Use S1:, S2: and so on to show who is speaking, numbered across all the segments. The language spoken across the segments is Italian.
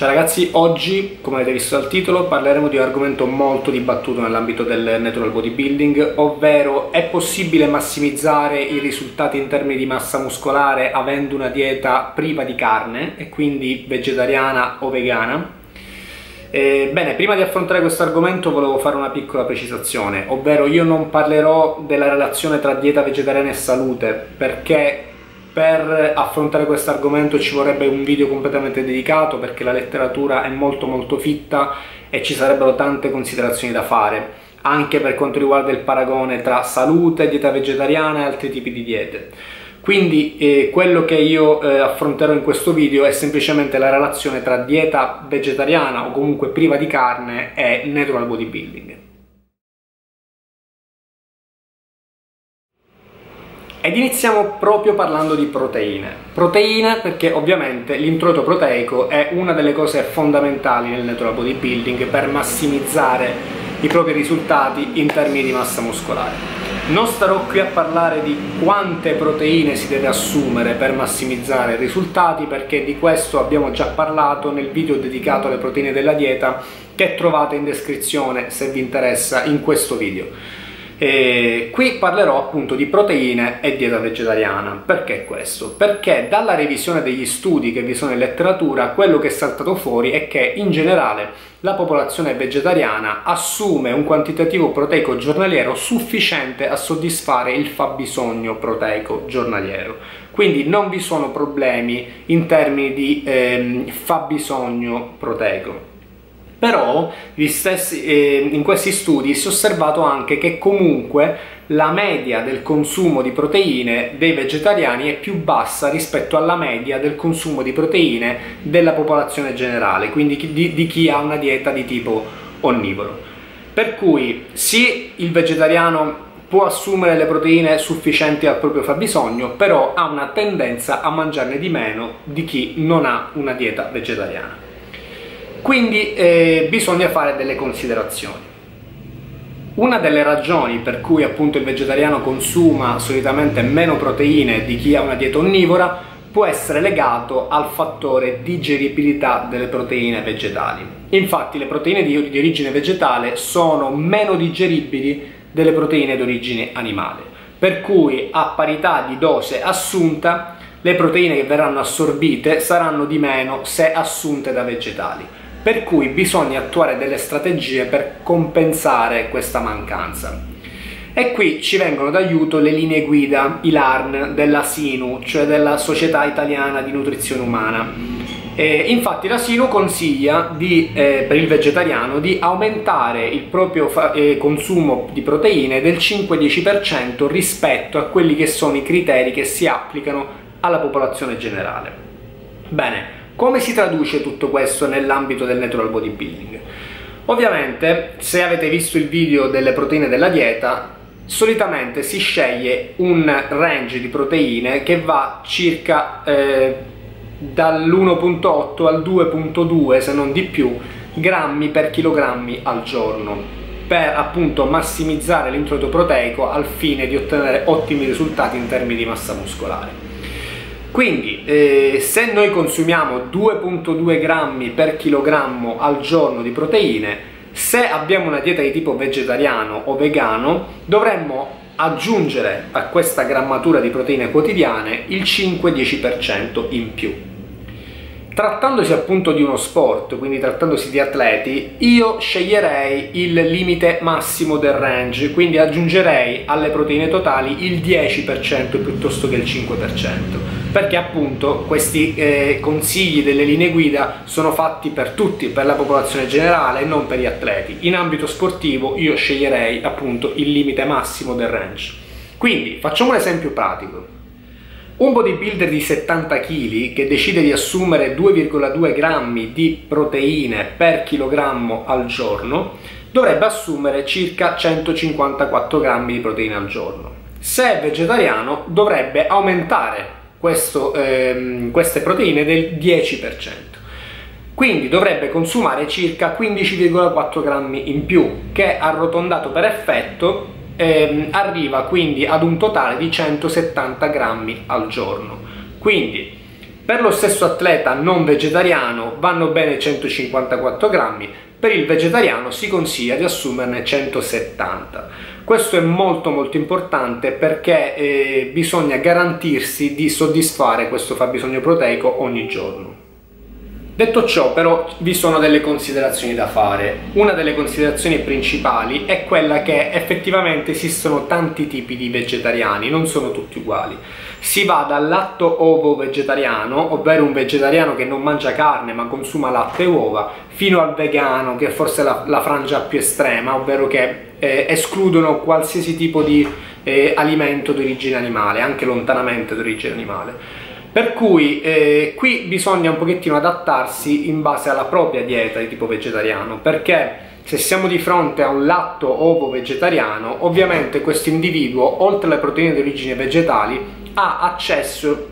S1: Ciao ragazzi, oggi, come avete visto dal titolo, parleremo di un argomento molto dibattuto nell'ambito del natural bodybuilding, ovvero è possibile massimizzare i risultati in termini di massa muscolare avendo una dieta priva di carne e quindi vegetariana o vegana? Eh, bene, prima di affrontare questo argomento volevo fare una piccola precisazione, ovvero io non parlerò della relazione tra dieta vegetariana e salute, perché per affrontare questo argomento ci vorrebbe un video completamente dedicato perché la letteratura è molto molto fitta e ci sarebbero tante considerazioni da fare, anche per quanto riguarda il paragone tra salute, dieta vegetariana e altri tipi di diete. Quindi eh, quello che io eh, affronterò in questo video è semplicemente la relazione tra dieta vegetariana o comunque priva di carne e natural bodybuilding. Ed iniziamo proprio parlando di proteine. Proteine perché ovviamente l'introito proteico è una delle cose fondamentali nel natural bodybuilding per massimizzare i propri risultati in termini di massa muscolare. Non starò qui a parlare di quante proteine si deve assumere per massimizzare i risultati perché di questo abbiamo già parlato nel video dedicato alle proteine della dieta che trovate in descrizione se vi interessa in questo video. E qui parlerò appunto di proteine e dieta vegetariana. Perché questo? Perché dalla revisione degli studi che vi sono in letteratura, quello che è saltato fuori è che in generale la popolazione vegetariana assume un quantitativo proteico giornaliero sufficiente a soddisfare il fabbisogno proteico giornaliero. Quindi non vi sono problemi in termini di ehm, fabbisogno proteico. Però stessi, eh, in questi studi si è osservato anche che comunque la media del consumo di proteine dei vegetariani è più bassa rispetto alla media del consumo di proteine della popolazione generale, quindi di, di chi ha una dieta di tipo onnivoro. Per cui sì, il vegetariano può assumere le proteine sufficienti al proprio fabbisogno, però ha una tendenza a mangiarne di meno di chi non ha una dieta vegetariana. Quindi eh, bisogna fare delle considerazioni. Una delle ragioni per cui appunto il vegetariano consuma solitamente meno proteine di chi ha una dieta onnivora può essere legato al fattore digeribilità delle proteine vegetali. Infatti le proteine di, di origine vegetale sono meno digeribili delle proteine di origine animale, per cui a parità di dose assunta le proteine che verranno assorbite saranno di meno se assunte da vegetali per cui bisogna attuare delle strategie per compensare questa mancanza. E qui ci vengono d'aiuto le linee guida, i LARN della SINU, cioè della Società Italiana di Nutrizione Umana. E infatti la SINU consiglia di, eh, per il vegetariano di aumentare il proprio eh, consumo di proteine del 5-10% rispetto a quelli che sono i criteri che si applicano alla popolazione generale. Bene, come si traduce tutto questo nell'ambito del natural bodybuilding? Ovviamente, se avete visto il video delle proteine della dieta, solitamente si sceglie un range di proteine che va circa eh, dall'1.8 al 2.2, se non di più, grammi per chilogrammi al giorno per appunto massimizzare l'introito proteico al fine di ottenere ottimi risultati in termini di massa muscolare. Quindi eh, se noi consumiamo 2.2 grammi per chilogrammo al giorno di proteine, se abbiamo una dieta di tipo vegetariano o vegano, dovremmo aggiungere a questa grammatura di proteine quotidiane il 5-10% in più. Trattandosi appunto di uno sport, quindi trattandosi di atleti, io sceglierei il limite massimo del range, quindi aggiungerei alle proteine totali il 10% piuttosto che il 5% perché appunto questi eh, consigli delle linee guida sono fatti per tutti, per la popolazione generale e non per gli atleti. In ambito sportivo io sceglierei appunto il limite massimo del range. Quindi facciamo un esempio pratico. Un bodybuilder di 70 kg che decide di assumere 2,2 grammi di proteine per chilogrammo al giorno dovrebbe assumere circa 154 grammi di proteine al giorno. Se è vegetariano dovrebbe aumentare questo, ehm, queste proteine del 10%. Quindi dovrebbe consumare circa 15,4 grammi in più, che arrotondato per effetto ehm, arriva quindi ad un totale di 170 grammi al giorno. Quindi Per lo stesso atleta non vegetariano vanno bene 154 grammi, per il vegetariano si consiglia di assumerne 170. Questo è molto molto importante perché eh, bisogna garantirsi di soddisfare questo fabbisogno proteico ogni giorno. Detto ciò però vi sono delle considerazioni da fare. Una delle considerazioni principali è quella che effettivamente esistono tanti tipi di vegetariani, non sono tutti uguali. Si va dal latto ovo vegetariano, ovvero un vegetariano che non mangia carne ma consuma latte e uova, fino al vegano che è forse la, la frangia più estrema, ovvero che eh, escludono qualsiasi tipo di eh, alimento di origine animale, anche lontanamente di origine animale. Per cui eh, qui bisogna un pochettino adattarsi in base alla propria dieta di tipo vegetariano, perché se siamo di fronte a un latto ovo vegetariano, ovviamente questo individuo, oltre alle proteine di origine vegetali, ha accesso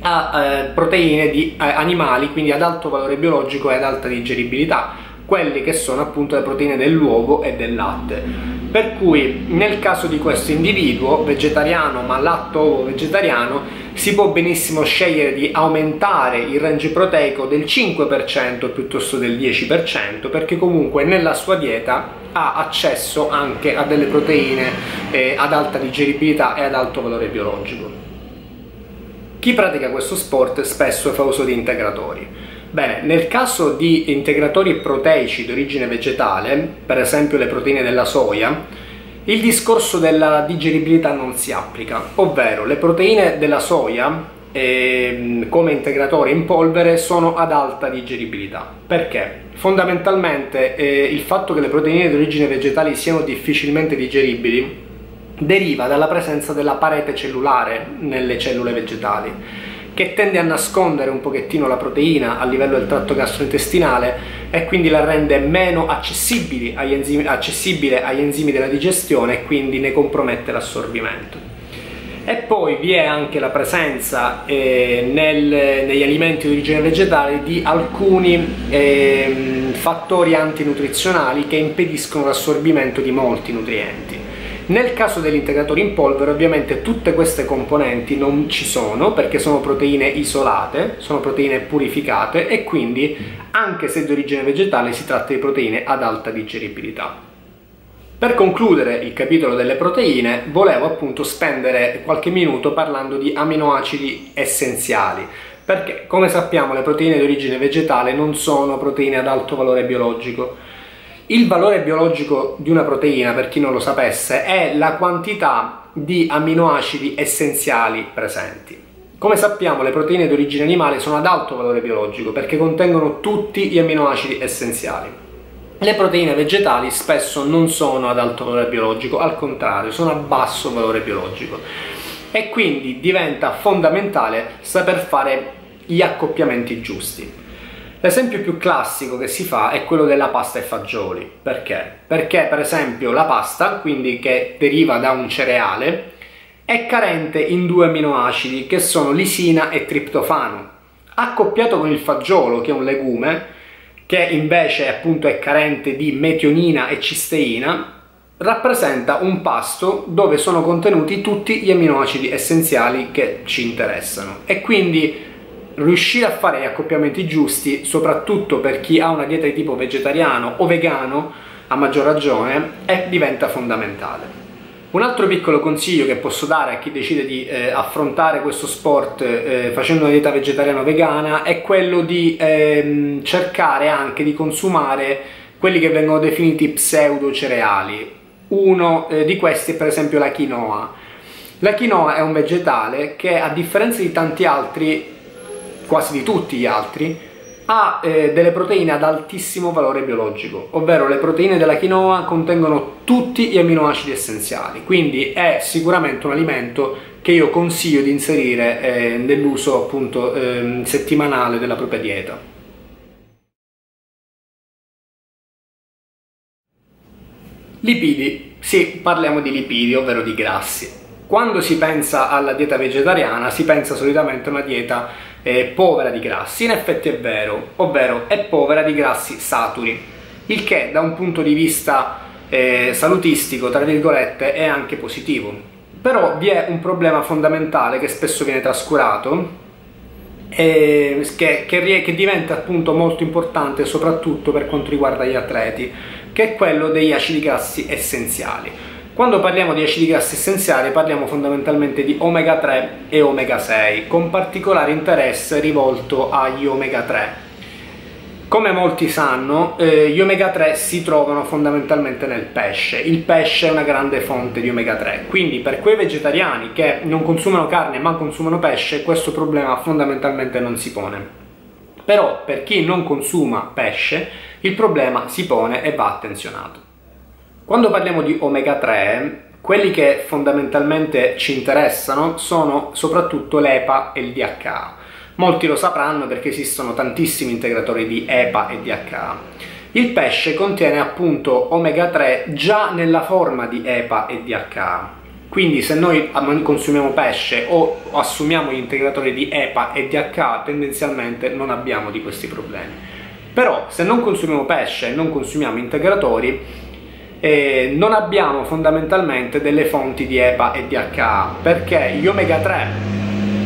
S1: a eh, proteine di eh, animali, quindi ad alto valore biologico e ad alta digeribilità, quelle che sono appunto le proteine dell'uovo e del latte. Per cui nel caso di questo individuo vegetariano ma latto vegetariano si può benissimo scegliere di aumentare il range proteico del 5% piuttosto del 10% perché comunque nella sua dieta ha accesso anche a delle proteine eh, ad alta digeribilità e ad alto valore biologico. Chi pratica questo sport spesso fa uso di integratori. Bene, nel caso di integratori proteici di origine vegetale, per esempio le proteine della soia, il discorso della digeribilità non si applica, ovvero le proteine della soia eh, come integratori in polvere sono ad alta digeribilità. Perché? Fondamentalmente eh, il fatto che le proteine di origine vegetale siano difficilmente digeribili deriva dalla presenza della parete cellulare nelle cellule vegetali che tende a nascondere un pochettino la proteina a livello del tratto gastrointestinale e quindi la rende meno accessibile agli enzimi, accessibile agli enzimi della digestione e quindi ne compromette l'assorbimento. E poi vi è anche la presenza eh, nel, negli alimenti di origine vegetale di alcuni eh, fattori antinutrizionali che impediscono l'assorbimento di molti nutrienti. Nel caso degli integratori in polvere ovviamente tutte queste componenti non ci sono perché sono proteine isolate, sono proteine purificate e quindi anche se di origine vegetale si tratta di proteine ad alta digeribilità. Per concludere il capitolo delle proteine volevo appunto spendere qualche minuto parlando di aminoacidi essenziali perché come sappiamo le proteine di origine vegetale non sono proteine ad alto valore biologico il valore biologico di una proteina, per chi non lo sapesse, è la quantità di amminoacidi essenziali presenti. Come sappiamo le proteine di origine animale sono ad alto valore biologico perché contengono tutti gli amminoacidi essenziali. Le proteine vegetali spesso non sono ad alto valore biologico, al contrario, sono a basso valore biologico. E quindi diventa fondamentale saper fare gli accoppiamenti giusti. L'esempio più classico che si fa è quello della pasta e fagioli. Perché? Perché per esempio la pasta, quindi che deriva da un cereale, è carente in due aminoacidi che sono lisina e triptofano. Accoppiato con il fagiolo, che è un legume, che invece appunto è carente di metionina e cisteina, rappresenta un pasto dove sono contenuti tutti gli aminoacidi essenziali che ci interessano e quindi riuscire a fare gli accoppiamenti giusti, soprattutto per chi ha una dieta di tipo vegetariano o vegano, a maggior ragione, è, diventa fondamentale. Un altro piccolo consiglio che posso dare a chi decide di eh, affrontare questo sport eh, facendo una dieta vegetariano-vegana è quello di ehm, cercare anche di consumare quelli che vengono definiti pseudo cereali. Uno eh, di questi è per esempio la quinoa. La quinoa è un vegetale che a differenza di tanti altri quasi di tutti gli altri, ha eh, delle proteine ad altissimo valore biologico, ovvero le proteine della quinoa contengono tutti gli aminoacidi essenziali, quindi è sicuramente un alimento che io consiglio di inserire eh, nell'uso appunto eh, settimanale della propria dieta. Lipidi, sì, parliamo di lipidi, ovvero di grassi. Quando si pensa alla dieta vegetariana si pensa solitamente a una dieta eh, povera di grassi, in effetti è vero, ovvero è povera di grassi saturi, il che da un punto di vista eh, salutistico, tra virgolette, è anche positivo. Però vi è un problema fondamentale che spesso viene trascurato che, che, che diventa appunto molto importante soprattutto per quanto riguarda gli atleti, che è quello degli acidi grassi essenziali. Quando parliamo di acidi grassi essenziali parliamo fondamentalmente di omega 3 e omega 6, con particolare interesse rivolto agli omega 3. Come molti sanno, eh, gli omega 3 si trovano fondamentalmente nel pesce. Il pesce è una grande fonte di omega 3, quindi per quei vegetariani che non consumano carne ma consumano pesce, questo problema fondamentalmente non si pone. Però per chi non consuma pesce, il problema si pone e va attenzionato. Quando parliamo di omega 3, quelli che fondamentalmente ci interessano sono soprattutto l'EPA e il DHA. Molti lo sapranno perché esistono tantissimi integratori di EPA e DHA. Il pesce contiene appunto omega 3 già nella forma di EPA e DHA. Quindi se noi consumiamo pesce o assumiamo gli integratori di EPA e DHA tendenzialmente non abbiamo di questi problemi. Però se non consumiamo pesce e non consumiamo integratori eh, non abbiamo fondamentalmente delle fonti di EPA e DHA perché gli omega 3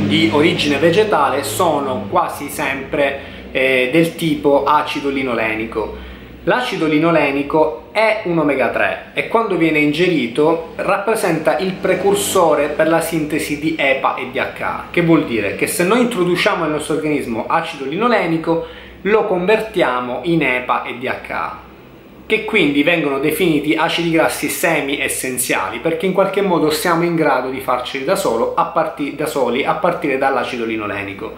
S1: di origine vegetale sono quasi sempre eh, del tipo acido linolenico. L'acido linolenico è un omega 3 e quando viene ingerito rappresenta il precursore per la sintesi di EPA e DHA, che vuol dire che se noi introduciamo nel nostro organismo acido linolenico lo convertiamo in EPA e DHA che quindi vengono definiti acidi grassi semi-essenziali perché in qualche modo siamo in grado di farceli da, solo, a parti, da soli a partire dall'acido linolenico.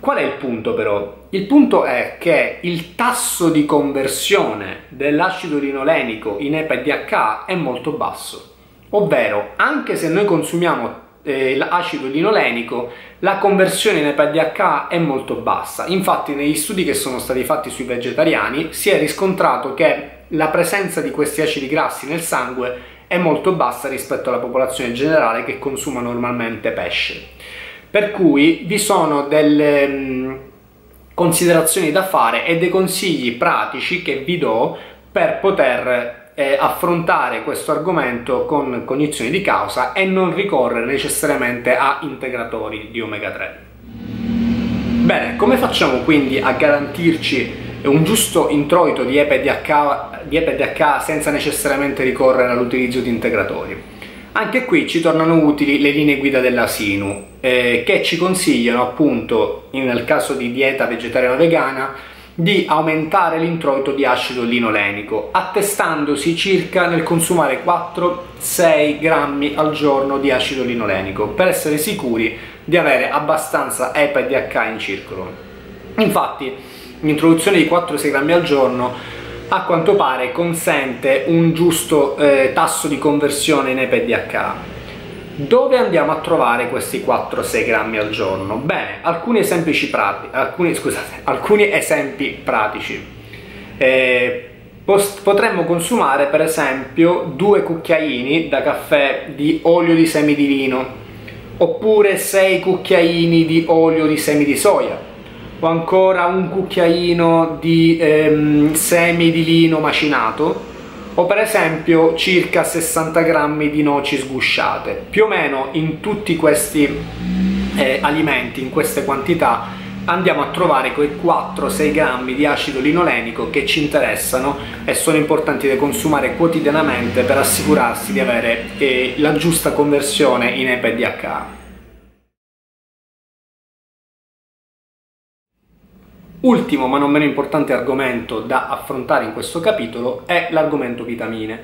S1: Qual è il punto però? Il punto è che il tasso di conversione dell'acido linolenico in EPA e DHA è molto basso, ovvero anche se noi consumiamo eh, l'acido linolenico, la conversione in EPA-DH è molto bassa. Infatti negli studi che sono stati fatti sui vegetariani si è riscontrato che la presenza di questi acidi grassi nel sangue è molto bassa rispetto alla popolazione generale che consuma normalmente pesce. Per cui vi sono delle mm, considerazioni da fare e dei consigli pratici che vi do per poter eh, affrontare questo argomento con cognizione di causa e non ricorrere necessariamente a integratori di omega 3. Bene, come facciamo quindi a garantirci un giusto introito di EPA di DH senza necessariamente ricorrere all'utilizzo di integratori? Anche qui ci tornano utili le linee guida della SINU, eh, che ci consigliano appunto, nel caso di dieta vegetariana vegana, di aumentare l'introito di acido linolenico, attestandosi circa nel consumare 4-6 grammi al giorno di acido linolenico per essere sicuri di avere abbastanza EPA e DH in circolo. Infatti, l'introduzione di 4-6 grammi al giorno a quanto pare consente un giusto eh, tasso di conversione in EPA e DH dove andiamo a trovare questi 4-6 grammi al giorno? Bene, alcuni prati, alcuni, scusate, alcuni esempi pratici. Eh, potremmo consumare per esempio due cucchiaini da caffè di olio di semi di lino oppure 6 cucchiaini di olio di semi di soia o ancora un cucchiaino di ehm, semi di lino macinato o per esempio circa 60 grammi di noci sgusciate. Più o meno in tutti questi eh, alimenti, in queste quantità, andiamo a trovare quei 4-6 grammi di acido linolenico che ci interessano e sono importanti da consumare quotidianamente per assicurarsi di avere eh, la giusta conversione in EPA Ultimo ma non meno importante argomento da affrontare in questo capitolo è l'argomento vitamine.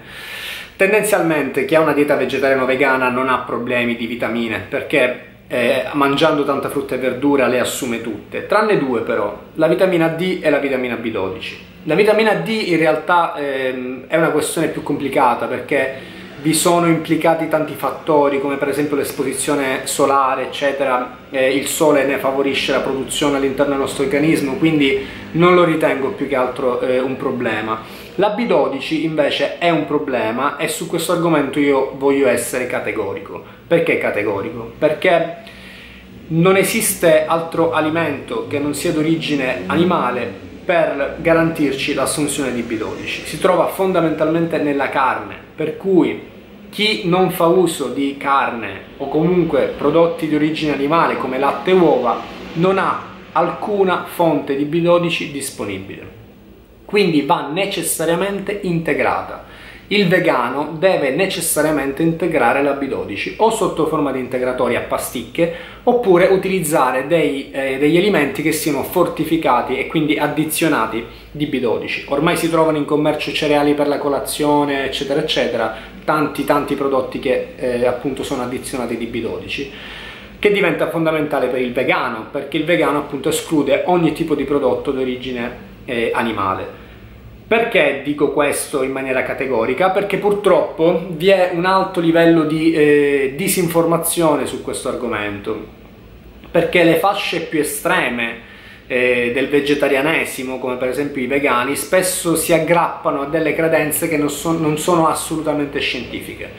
S1: Tendenzialmente chi ha una dieta vegetariano-vegana non ha problemi di vitamine perché eh, mangiando tanta frutta e verdura le assume tutte, tranne due però, la vitamina D e la vitamina B12. La vitamina D in realtà eh, è una questione più complicata perché vi sono implicati tanti fattori come per esempio l'esposizione solare eccetera. Eh, il sole ne favorisce la produzione all'interno del nostro organismo quindi non lo ritengo più che altro eh, un problema. La B12 invece è un problema e su questo argomento io voglio essere categorico. Perché categorico? perché non esiste altro alimento che non sia d'origine animale per garantirci l'assunzione di B12 si trova fondamentalmente nella carne per cui chi non fa uso di carne o comunque prodotti di origine animale come latte e uova non ha alcuna fonte di B12 disponibile. Quindi va necessariamente integrata il vegano deve necessariamente integrare la B12 o sotto forma di integratori a pasticche oppure utilizzare dei, eh, degli alimenti che siano fortificati e quindi addizionati di B12. Ormai si trovano in commercio cereali per la colazione, eccetera, eccetera, tanti tanti prodotti che eh, appunto sono addizionati di B12 che diventa fondamentale per il vegano perché il vegano appunto esclude ogni tipo di prodotto d'origine eh, animale. Perché dico questo in maniera categorica? Perché purtroppo vi è un alto livello di eh, disinformazione su questo argomento, perché le fasce più estreme eh, del vegetarianesimo, come per esempio i vegani, spesso si aggrappano a delle credenze che non, so, non sono assolutamente scientifiche.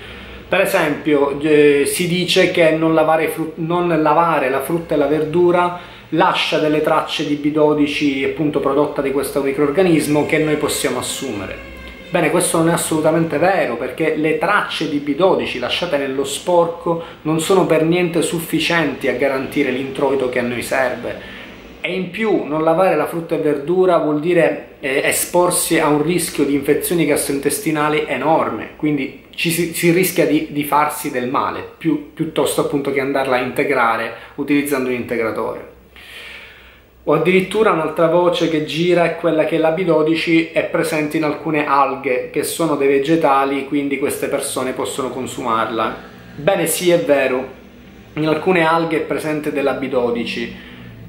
S1: Per esempio eh, si dice che non lavare, non lavare la frutta e la verdura lascia delle tracce di B12 appunto prodotta di questo microorganismo che noi possiamo assumere. Bene, questo non è assolutamente vero perché le tracce di B12 lasciate nello sporco non sono per niente sufficienti a garantire l'introito che a noi serve. E in più non lavare la frutta e verdura vuol dire eh, esporsi a un rischio di infezioni gastrointestinali enorme, quindi ci si, si rischia di, di, farsi del male, più, piuttosto appunto che andarla a integrare utilizzando un integratore. O addirittura un'altra voce che gira è quella che la B12 è presente in alcune alghe che sono dei vegetali, quindi queste persone possono consumarla. Bene, sì, è vero, in alcune alghe è presente della B12,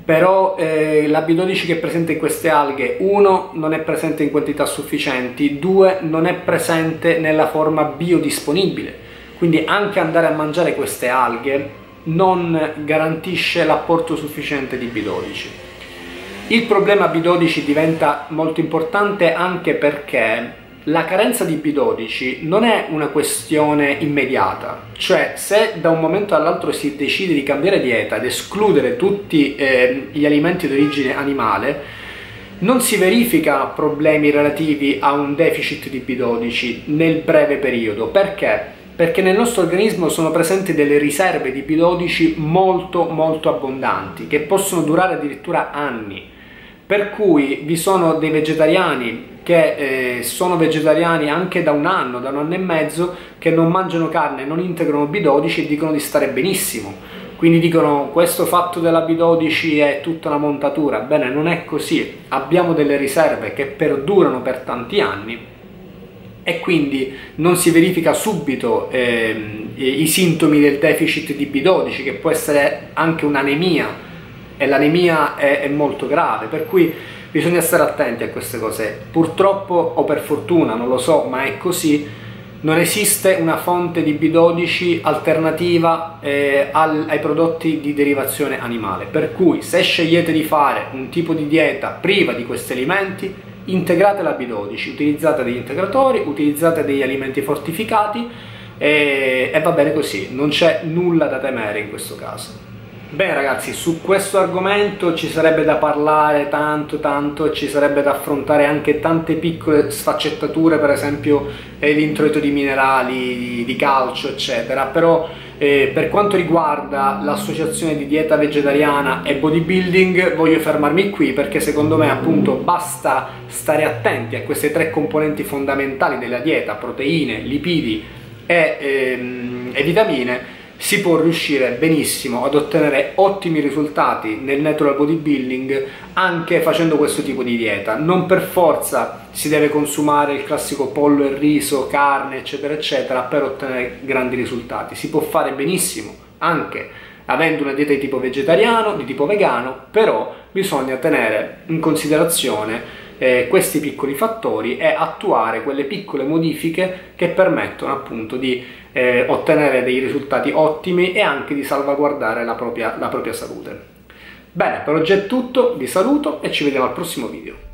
S1: però eh, la B12 che è presente in queste alghe, uno, non è presente in quantità sufficienti, due, non è presente nella forma biodisponibile. Quindi anche andare a mangiare queste alghe non garantisce l'apporto sufficiente di B12. Il problema B12 diventa molto importante anche perché la carenza di B12 non è una questione immediata, cioè se da un momento all'altro si decide di cambiare dieta ed escludere tutti eh, gli alimenti d'origine animale, non si verifica problemi relativi a un deficit di B12 nel breve periodo. Perché? Perché nel nostro organismo sono presenti delle riserve di B12 molto molto abbondanti che possono durare addirittura anni per cui vi sono dei vegetariani che eh, sono vegetariani anche da un anno, da un anno e mezzo, che non mangiano carne, non integrano B12 e dicono di stare benissimo. Quindi dicono questo fatto della B12 è tutta una montatura. Bene, non è così. Abbiamo delle riserve che perdurano per tanti anni e quindi non si verifica subito eh, i sintomi del deficit di B12, che può essere anche un'anemia e l'anemia è, è molto grave, per cui bisogna stare attenti a queste cose. Purtroppo o per fortuna, non lo so, ma è così, non esiste una fonte di B12 alternativa eh, al, ai prodotti di derivazione animale, per cui se scegliete di fare un tipo di dieta priva di questi alimenti, integrate la B12, utilizzate degli integratori, utilizzate degli alimenti fortificati e, e va bene così, non c'è nulla da temere in questo caso. Beh ragazzi, su questo argomento ci sarebbe da parlare tanto tanto e ci sarebbe da affrontare anche tante piccole sfaccettature, per esempio eh, l'introito di minerali, di, di, calcio, eccetera, però eh, per quanto riguarda l'associazione di dieta vegetariana e bodybuilding voglio fermarmi qui perché secondo me appunto basta stare attenti a queste tre componenti fondamentali della dieta, proteine, lipidi e, ehm, e vitamine si può riuscire benissimo ad ottenere ottimi risultati nel natural bodybuilding anche facendo questo tipo di dieta. Non per forza si deve consumare il classico pollo e riso, carne, eccetera, eccetera, per ottenere grandi risultati. Si può fare benissimo anche avendo una dieta di tipo vegetariano, di tipo vegano, però bisogna tenere in considerazione eh, questi piccoli fattori e attuare quelle piccole modifiche che permettono appunto di eh, ottenere dei risultati ottimi e anche di salvaguardare la propria, la propria salute. Bene, per oggi è tutto, vi saluto e ci vediamo al prossimo video.